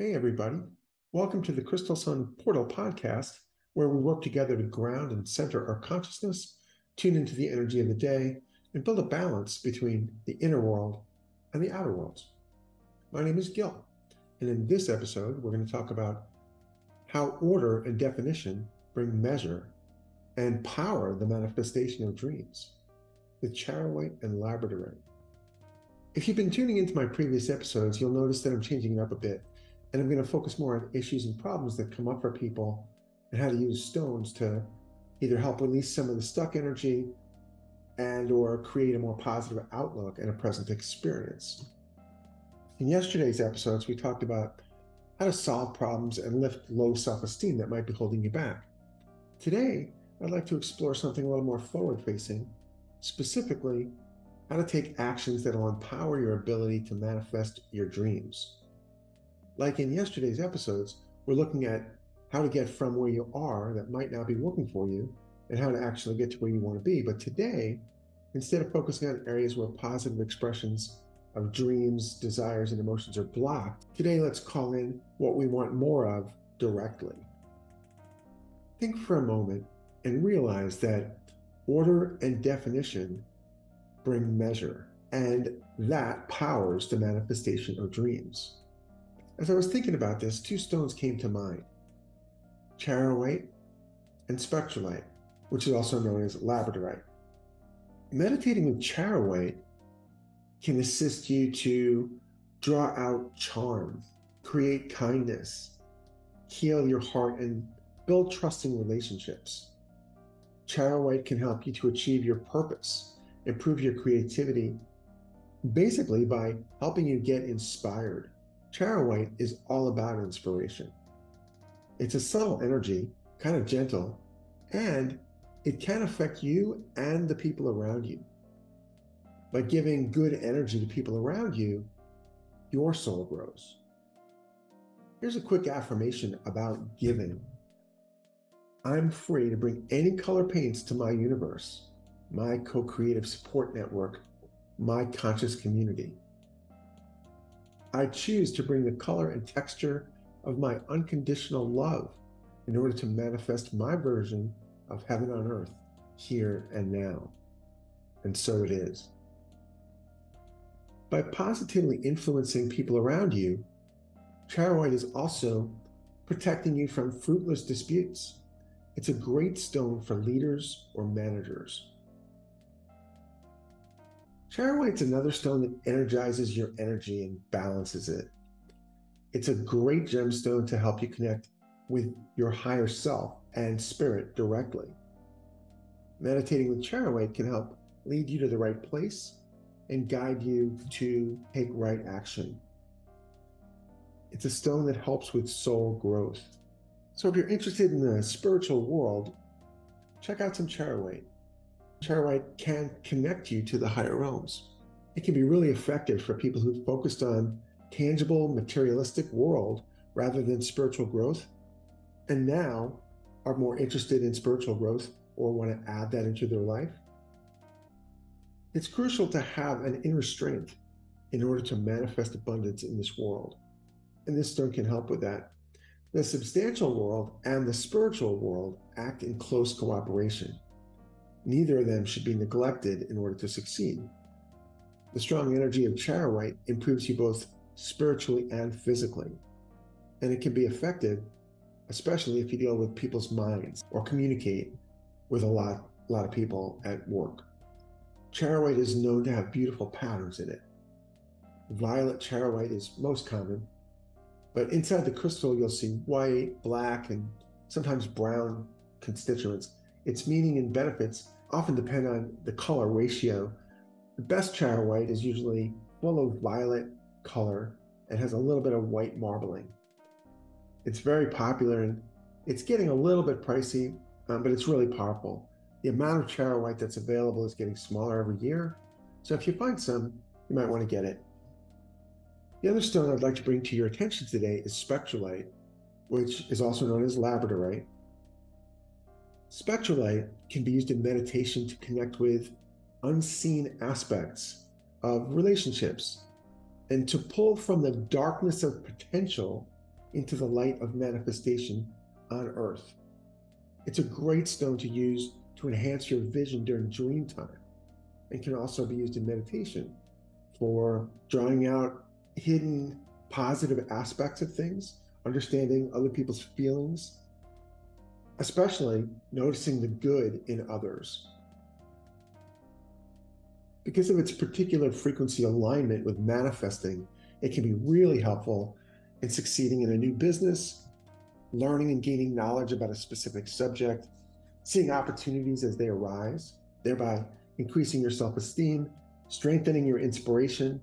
Hey, everybody. Welcome to the Crystal Sun Portal podcast, where we work together to ground and center our consciousness, tune into the energy of the day, and build a balance between the inner world and the outer worlds. My name is Gil, and in this episode, we're going to talk about how order and definition bring measure and power the manifestation of dreams with charoite and labradorite. If you've been tuning into my previous episodes, you'll notice that I'm changing it up a bit, and I'm going to focus more on issues and problems that come up for people and how to use stones to either help release some of the stuck energy and or create a more positive outlook and a present experience. In yesterday's episodes, we talked about how to solve problems and lift low self-esteem that might be holding you back. Today, I'd like to explore something a little more forward-facing, specifically how to take actions that will empower your ability to manifest your dreams. Like in yesterday's episodes, we're looking at how to get from where you are that might not be working for you and how to actually get to where you want to be. But today, instead of focusing on areas where positive expressions of dreams, desires, and emotions are blocked, today let's call in what we want more of directly. Think for a moment and realize that order and definition bring measure, and that powers the manifestation of dreams. As I was thinking about this, two stones came to mind charoite and spectrolite, which is also known as labradorite. Meditating with charoite can assist you to draw out charm, create kindness, heal your heart, and build trusting relationships. Charoite can help you to achieve your purpose, improve your creativity, basically by helping you get inspired. Charoite is all about inspiration. It's a subtle energy, kind of gentle, and it can affect you and the people around you. By giving good energy to people around you, your soul grows. Here's a quick affirmation about giving. I'm free to bring any color paints to my universe, my co creative support network, my conscious community. I choose to bring the color and texture of my unconditional love in order to manifest my version of heaven on earth here and now. And so it is. By positively influencing people around you, charoite is also protecting you from fruitless disputes. It's a great stone for leaders or managers. Charoite's another stone that energizes your energy and balances it. It's a great gemstone to help you connect with your higher self and spirit directly. Meditating with charoite can help lead you to the right place and guide you to take right action. It's a stone that helps with soul growth. So if you're interested in the spiritual world, check out some charoite. Charoite can connect you to the higher realms. It can be really effective for people who've focused on tangible, materialistic world rather than spiritual growth, and now are more interested in spiritual growth or want to add that into their life. It's crucial to have an inner strength in order to manifest abundance in this world. And this stone can help with that. The substantial world and the spiritual world act in close cooperation. Neither of them should be neglected in order to succeed. The strong energy of charoite improves you both spiritually and physically. And it can be effective, especially if you deal with people's minds or communicate with a lot, lot of people at work. Charoite is known to have beautiful patterns in it. Violet charoite is most common, but inside the crystal, you'll see white, black, and sometimes brown constituents. Its meaning and benefits often depend on the color ratio. The best charoite is usually full of violet color and has a little bit of white marbling. It's very popular and it's getting a little bit pricey, um, but it's really powerful. The amount of charoite that's available is getting smaller every year. So if you find some, you might want to get it. The other stone I'd like to bring to your attention today is spectrolite, which is also known as labradorite. Spectrolite can be used in meditation to connect with unseen aspects of relationships and to pull from the darkness of potential into the light of manifestation on earth. It's a great stone to use to enhance your vision during dream time and can also be used in meditation for drawing out hidden positive aspects of things, understanding other people's feelings, especially noticing the good in others. Because of its particular frequency alignment with manifesting, it can be really helpful in succeeding in a new business, learning and gaining knowledge about a specific subject, seeing opportunities as they arise, thereby increasing your self esteem, strengthening your inspiration,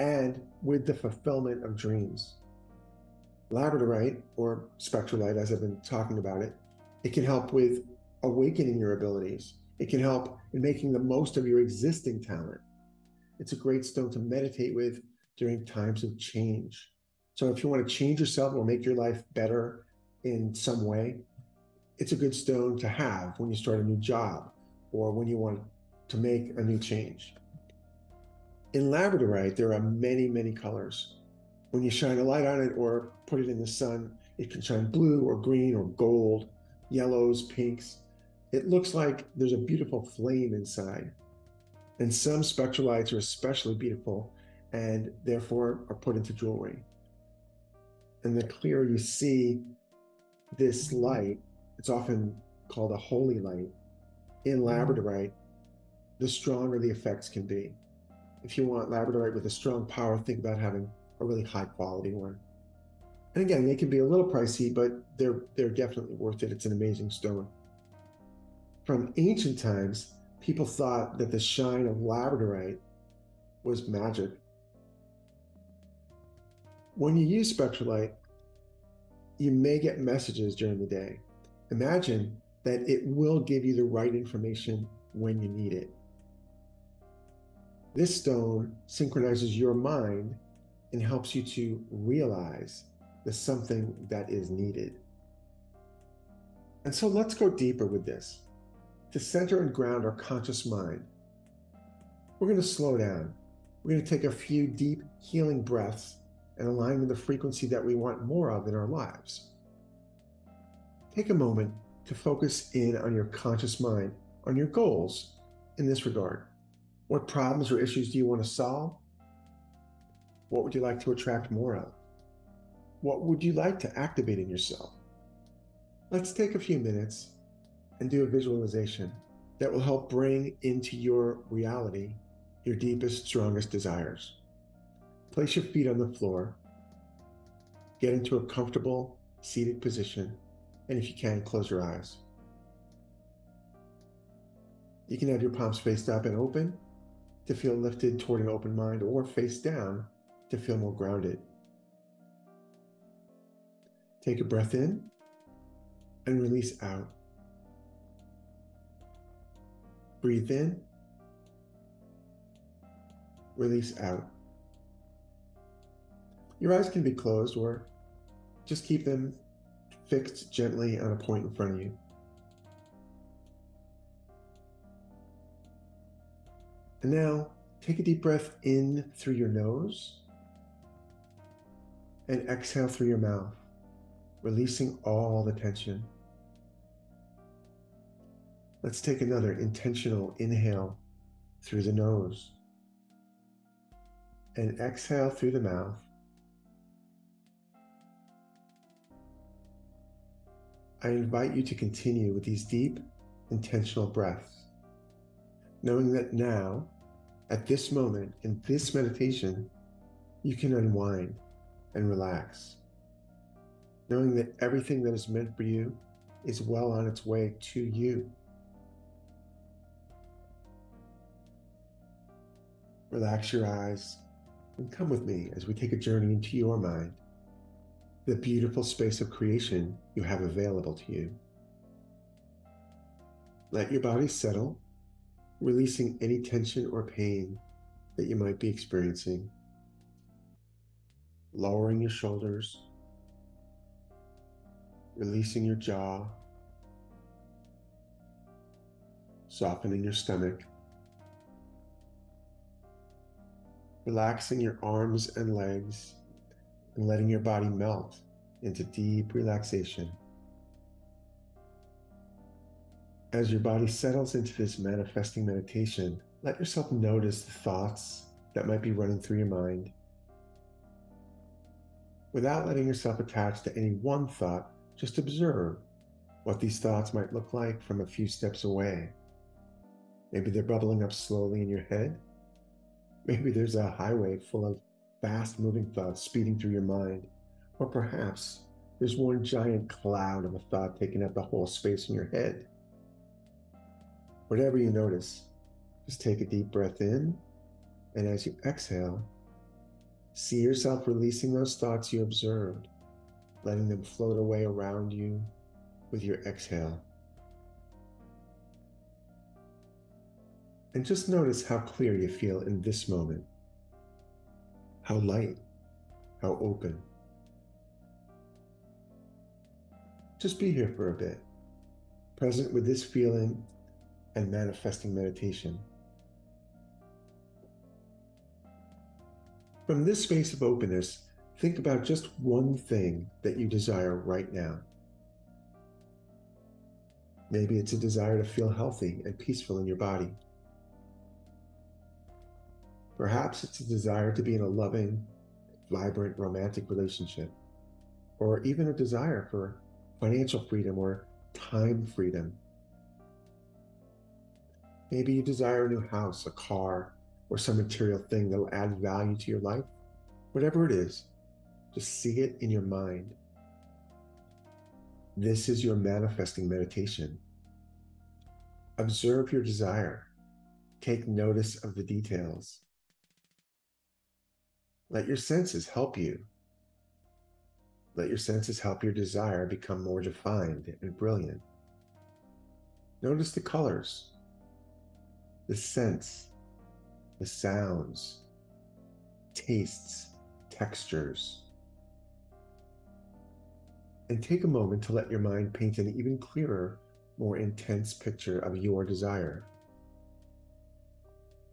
and with the fulfillment of dreams. Labradorite, or spectrolite, as I've been talking about it, it can help with awakening your abilities. It can help in making the most of your existing talent. It's a great stone to meditate with during times of change. So, if you want to change yourself or make your life better in some way, it's a good stone to have when you start a new job or when you want to make a new change. In labradorite, there are many, many colors. When you shine a light on it or put it in the sun, it can shine blue or green or gold, yellows, pinks. It looks like there's a beautiful flame inside. And some spectrolites are especially beautiful and therefore are put into jewelry. And the clearer you see this light, it's often called a holy light in mm. labradorite, the stronger the effects can be. If you want labradorite with a strong power, think about having a really high quality one. And again, they can be a little pricey, but they're they're definitely worth it. It's an amazing stone. From ancient times, people thought that the shine of labradorite was magic. When you use spectrolite, you may get messages during the day. Imagine that it will give you the right information when you need it. This stone synchronizes your mind and helps you to realize the something that is needed. And so let's go deeper with this. To center and ground our conscious mind, we're going to slow down. We're going to take a few deep healing breaths and align with the frequency that we want more of in our lives. Take a moment to focus in on your conscious mind, on your goals in this regard. What problems or issues do you want to solve? What would you like to attract more of? What would you like to activate in yourself? Let's take a few minutes and do a visualization that will help bring into your reality your deepest, strongest desires. Place your feet on the floor. Get into a comfortable seated position. And if you can, close your eyes. You can have your palms faced up and open to feel lifted toward an open mind or face down to feel more grounded. Take a breath in and release out. Breathe in, release out. Your eyes can be closed or just keep them fixed gently on a point in front of you. And now take a deep breath in through your nose and exhale through your mouth, releasing all the tension. Let's take another intentional inhale through the nose and exhale through the mouth. I invite you to continue with these deep, intentional breaths, knowing that now at this moment, in this meditation, you can unwind and relax, knowing that everything that is meant for you is well on its way to you. Relax your eyes and come with me as we take a journey into your mind, the beautiful space of creation you have available to you. Let your body settle releasing any tension or pain that you might be experiencing, lowering your shoulders, releasing your jaw, softening your stomach, relaxing your arms and legs, and letting your body melt into deep relaxation. As your body settles into this manifesting meditation, let yourself notice the thoughts that might be running through your mind. Without letting yourself attach to any one thought, just observe what these thoughts might look like from a few steps away. Maybe they're bubbling up slowly in your head. Maybe there's a highway full of fast moving thoughts speeding through your mind. Or perhaps there's one giant cloud of a thought taking up the whole space in your head. Whatever you notice, just take a deep breath in, and as you exhale, see yourself releasing those thoughts you observed, letting them float away around you with your exhale. And just notice how clear you feel in this moment, how light, how open. Just be here for a bit, present with this feeling and manifesting meditation. From this space of openness, think about just one thing that you desire right now. Maybe it's a desire to feel healthy and peaceful in your body. Perhaps it's a desire to be in a loving, vibrant, romantic relationship, or even a desire for financial freedom or time freedom. Maybe you desire a new house, a car, or some material thing that will add value to your life. Whatever it is, just see it in your mind. This is your manifesting meditation. Observe your desire. Take notice of the details. Let your senses help you. Let your senses help your desire become more defined and brilliant. Notice the colors, the scents, the sounds, tastes, textures. And take a moment to let your mind paint an even clearer, more intense picture of your desire.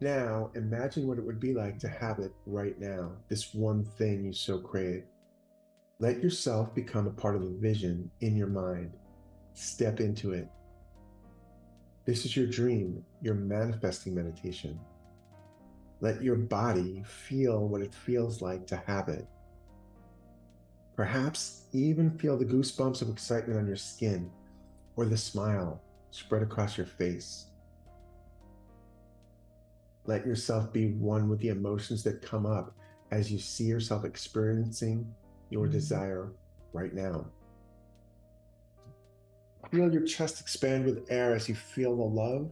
Now, imagine what it would be like to have it right now, this one thing you so crave. Let yourself become a part of the vision in your mind. Step into it. This is your dream, your manifesting meditation. Let your body feel what it feels like to have it. Perhaps even feel the goosebumps of excitement on your skin or the smile spread across your face. Let yourself be one with the emotions that come up as you see yourself experiencing your mm-hmm. desire right now. Feel your chest expand with air as you feel the love,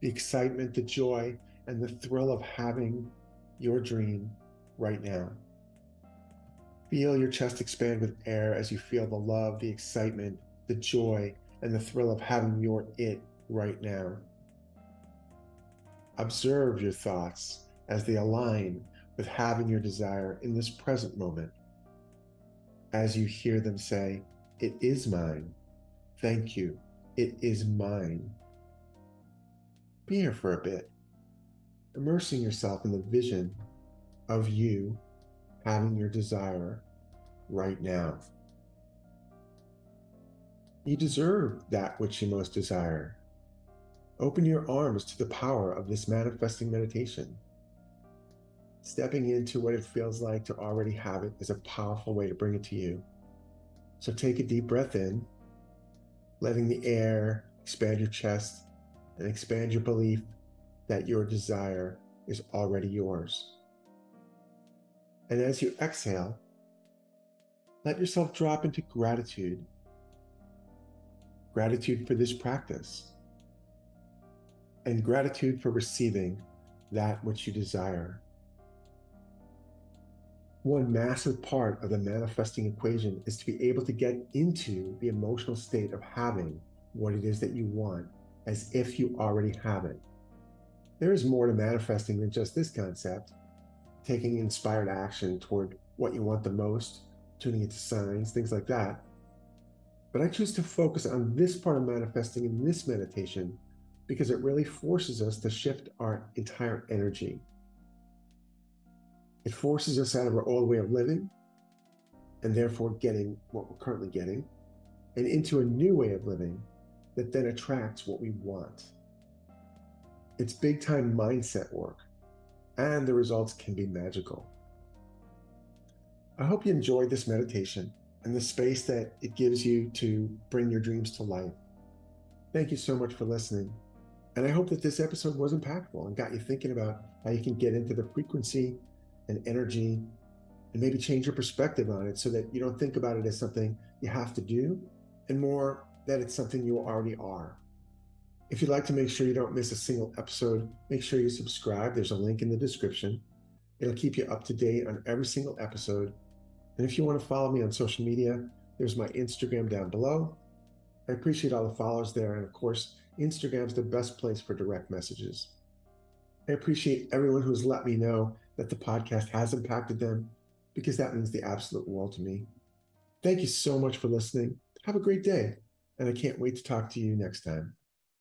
the excitement, the joy, and the thrill of having your dream right now. Feel your chest expand with air as you feel the love, the excitement, the joy, and the thrill of having your it right now. Observe your thoughts as they align with having your desire in this present moment. As you hear them say, It is mine. Thank you. It is mine. Be here for a bit, immersing yourself in the vision of you having your desire right now. You deserve that which you most desire. Open your arms to the power of this manifesting meditation. Stepping into what it feels like to already have it is a powerful way to bring it to you. So take a deep breath in, letting the air expand your chest and expand your belief that your desire is already yours. And as you exhale, let yourself drop into gratitude. Gratitude for this practice and gratitude for receiving that which you desire. One massive part of the manifesting equation is to be able to get into the emotional state of having what it is that you want as if you already have it. There is more to manifesting than just this concept, taking inspired action toward what you want the most, tuning into signs, things like that. But I choose to focus on this part of manifesting in this meditation because it really forces us to shift our entire energy. It forces us out of our old way of living and therefore getting what we're currently getting, and into a new way of living that then attracts what we want. It's big time mindset work, and the results can be magical. I hope you enjoyed this meditation and the space that it gives you to bring your dreams to life. Thank you so much for listening. And I hope that this episode was impactful and got you thinking about how you can get into the frequency and energy and maybe change your perspective on it so that you don't think about it as something you have to do and more that it's something you already are. If you'd like to make sure you don't miss a single episode, make sure you subscribe. There's a link in the description. It'll keep you up to date on every single episode. And if you want to follow me on social media, there's my Instagram down below. I appreciate all the followers there. And of course, Instagram's the best place for direct messages. I appreciate everyone who's let me know that the podcast has impacted them because that means the absolute world to me. Thank you so much for listening. Have a great day, and I can't wait to talk to you next time.